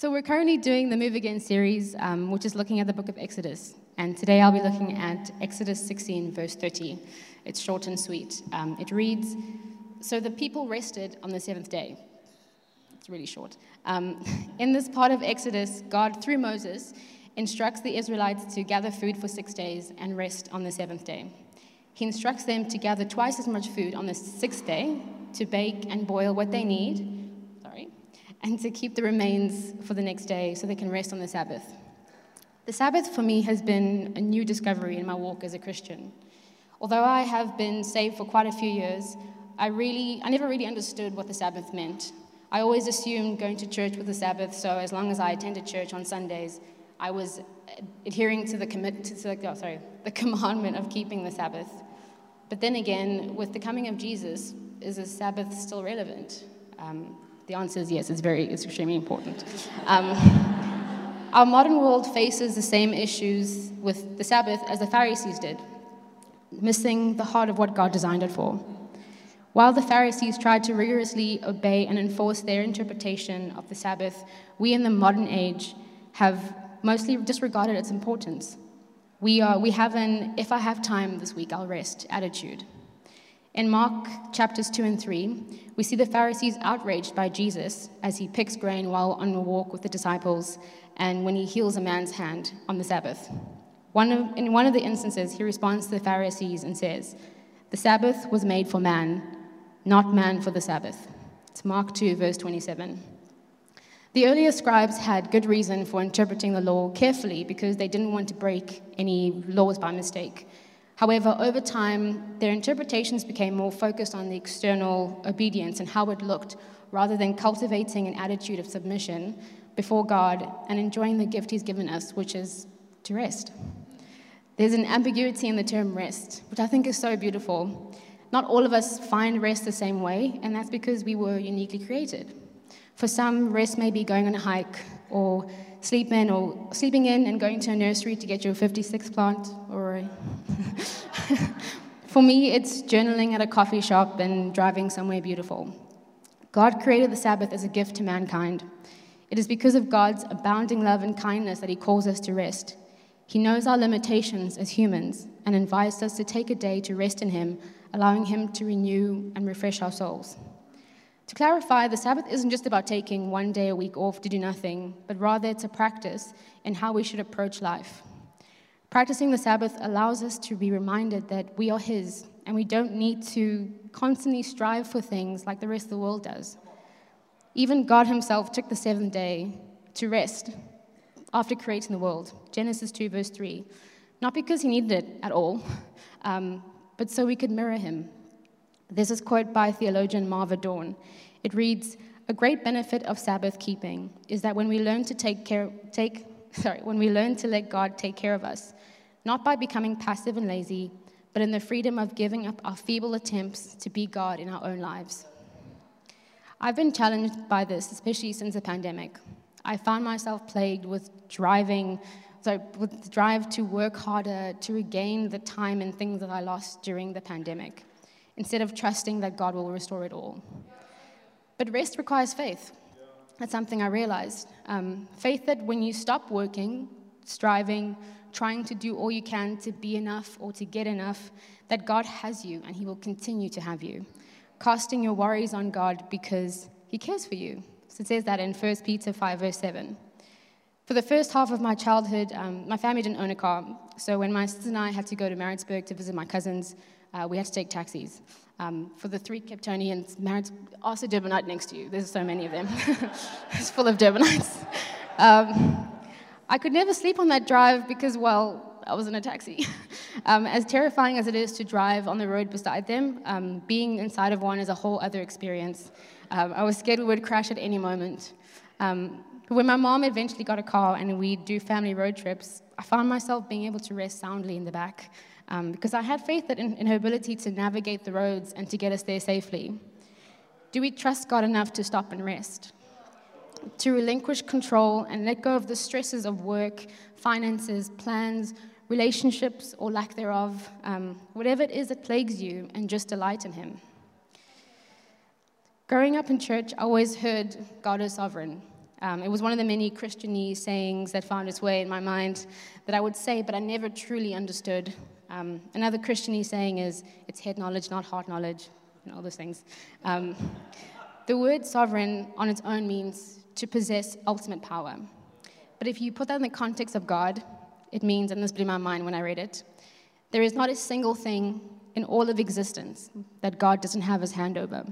So, we're currently doing the Move Again series, um, which is looking at the book of Exodus. And today I'll be looking at Exodus 16, verse 30. It's short and sweet. Um, it reads So the people rested on the seventh day. It's really short. Um, in this part of Exodus, God, through Moses, instructs the Israelites to gather food for six days and rest on the seventh day. He instructs them to gather twice as much food on the sixth day to bake and boil what they need and to keep the remains for the next day so they can rest on the Sabbath. The Sabbath for me has been a new discovery in my walk as a Christian. Although I have been saved for quite a few years, I really I never really understood what the Sabbath meant. I always assumed going to church was the Sabbath, so as long as I attended church on Sundays, I was adhering to the commit to the, oh, sorry, the commandment of keeping the Sabbath. But then again, with the coming of Jesus, is the Sabbath still relevant? Um, the answer is yes, it's very, it's extremely important. Um, our modern world faces the same issues with the Sabbath as the Pharisees did, missing the heart of what God designed it for. While the Pharisees tried to rigorously obey and enforce their interpretation of the Sabbath, we in the modern age have mostly disregarded its importance. We, are, we have an if I have time this week, I'll rest attitude. In Mark chapters 2 and 3, we see the Pharisees outraged by Jesus as he picks grain while on a walk with the disciples and when he heals a man's hand on the Sabbath. One of, in one of the instances, he responds to the Pharisees and says, The Sabbath was made for man, not man for the Sabbath. It's Mark 2, verse 27. The earlier scribes had good reason for interpreting the law carefully because they didn't want to break any laws by mistake. However, over time, their interpretations became more focused on the external obedience and how it looked, rather than cultivating an attitude of submission before God and enjoying the gift He's given us, which is to rest. There's an ambiguity in the term rest, which I think is so beautiful. Not all of us find rest the same way, and that's because we were uniquely created. For some, rest may be going on a hike or sleep in or sleeping in and going to a nursery to get your 56 plant or For me, it's journaling at a coffee shop and driving somewhere beautiful. God created the Sabbath as a gift to mankind. It is because of God's abounding love and kindness that He calls us to rest. He knows our limitations as humans and invites us to take a day to rest in Him, allowing Him to renew and refresh our souls. To clarify, the Sabbath isn't just about taking one day a week off to do nothing, but rather it's a practice in how we should approach life. Practicing the Sabbath allows us to be reminded that we are His and we don't need to constantly strive for things like the rest of the world does. Even God Himself took the seventh day to rest after creating the world. Genesis 2, verse 3. Not because He needed it at all, um, but so we could mirror Him. This quote by theologian Marva Dawn. It reads, A great benefit of Sabbath keeping is that when we learn to take care, take, sorry, when we learn to let God take care of us, not by becoming passive and lazy, but in the freedom of giving up our feeble attempts to be God in our own lives. I've been challenged by this, especially since the pandemic. I found myself plagued with driving, so with the drive to work harder to regain the time and things that I lost during the pandemic, instead of trusting that God will restore it all. But rest requires faith. That's something I realized. Um, faith that when you stop working, striving, trying to do all you can to be enough or to get enough, that God has you and He will continue to have you. Casting your worries on God because He cares for you. So it says that in 1 Peter 5, verse 7. For the first half of my childhood, um, my family didn't own a car. So when my sister and I had to go to Maritzburg to visit my cousins, uh, we had to take taxis. Um, for the three Capetonians, Maritz, ask a Durbanite next to you. There's so many of them. it's full of Durbanites. Um, I could never sleep on that drive because, well, I was in a taxi. um, as terrifying as it is to drive on the road beside them, um, being inside of one is a whole other experience. Um, I was scared we would crash at any moment. Um, but when my mom eventually got a car and we do family road trips, I found myself being able to rest soundly in the back um, because I had faith in, in her ability to navigate the roads and to get us there safely. Do we trust God enough to stop and rest? to relinquish control and let go of the stresses of work, finances, plans, relationships, or lack thereof, um, whatever it is that plagues you, and just delight in Him. Growing up in church, I always heard God is sovereign. Um, it was one of the many Christianese sayings that found its way in my mind that I would say, but I never truly understood. Um, another Christianese saying is, it's head knowledge, not heart knowledge, and all those things. Um, the word sovereign on its own means to possess ultimate power. But if you put that in the context of God, it means, and this blew my mind when I read it, there is not a single thing in all of existence that God doesn't have his hand over.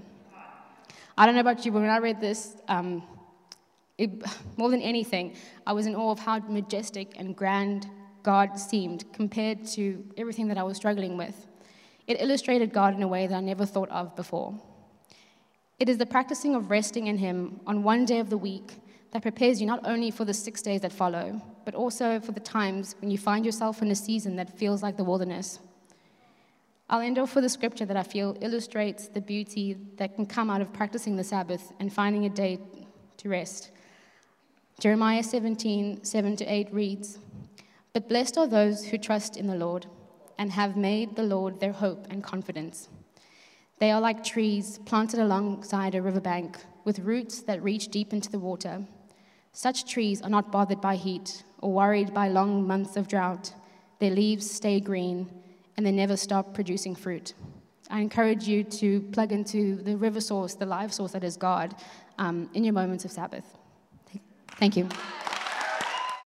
I don't know about you, but when I read this, um, it, more than anything, I was in awe of how majestic and grand God seemed compared to everything that I was struggling with. It illustrated God in a way that I never thought of before. It is the practicing of resting in Him on one day of the week that prepares you not only for the six days that follow, but also for the times when you find yourself in a season that feels like the wilderness. I'll end off with a scripture that I feel illustrates the beauty that can come out of practicing the Sabbath and finding a day to rest. Jeremiah 17, 7 to 8 reads, But blessed are those who trust in the Lord and have made the Lord their hope and confidence. They are like trees planted alongside a riverbank with roots that reach deep into the water. Such trees are not bothered by heat or worried by long months of drought. Their leaves stay green and they never stop producing fruit. I encourage you to plug into the river source, the life source that is God, um, in your moments of Sabbath. Thank you.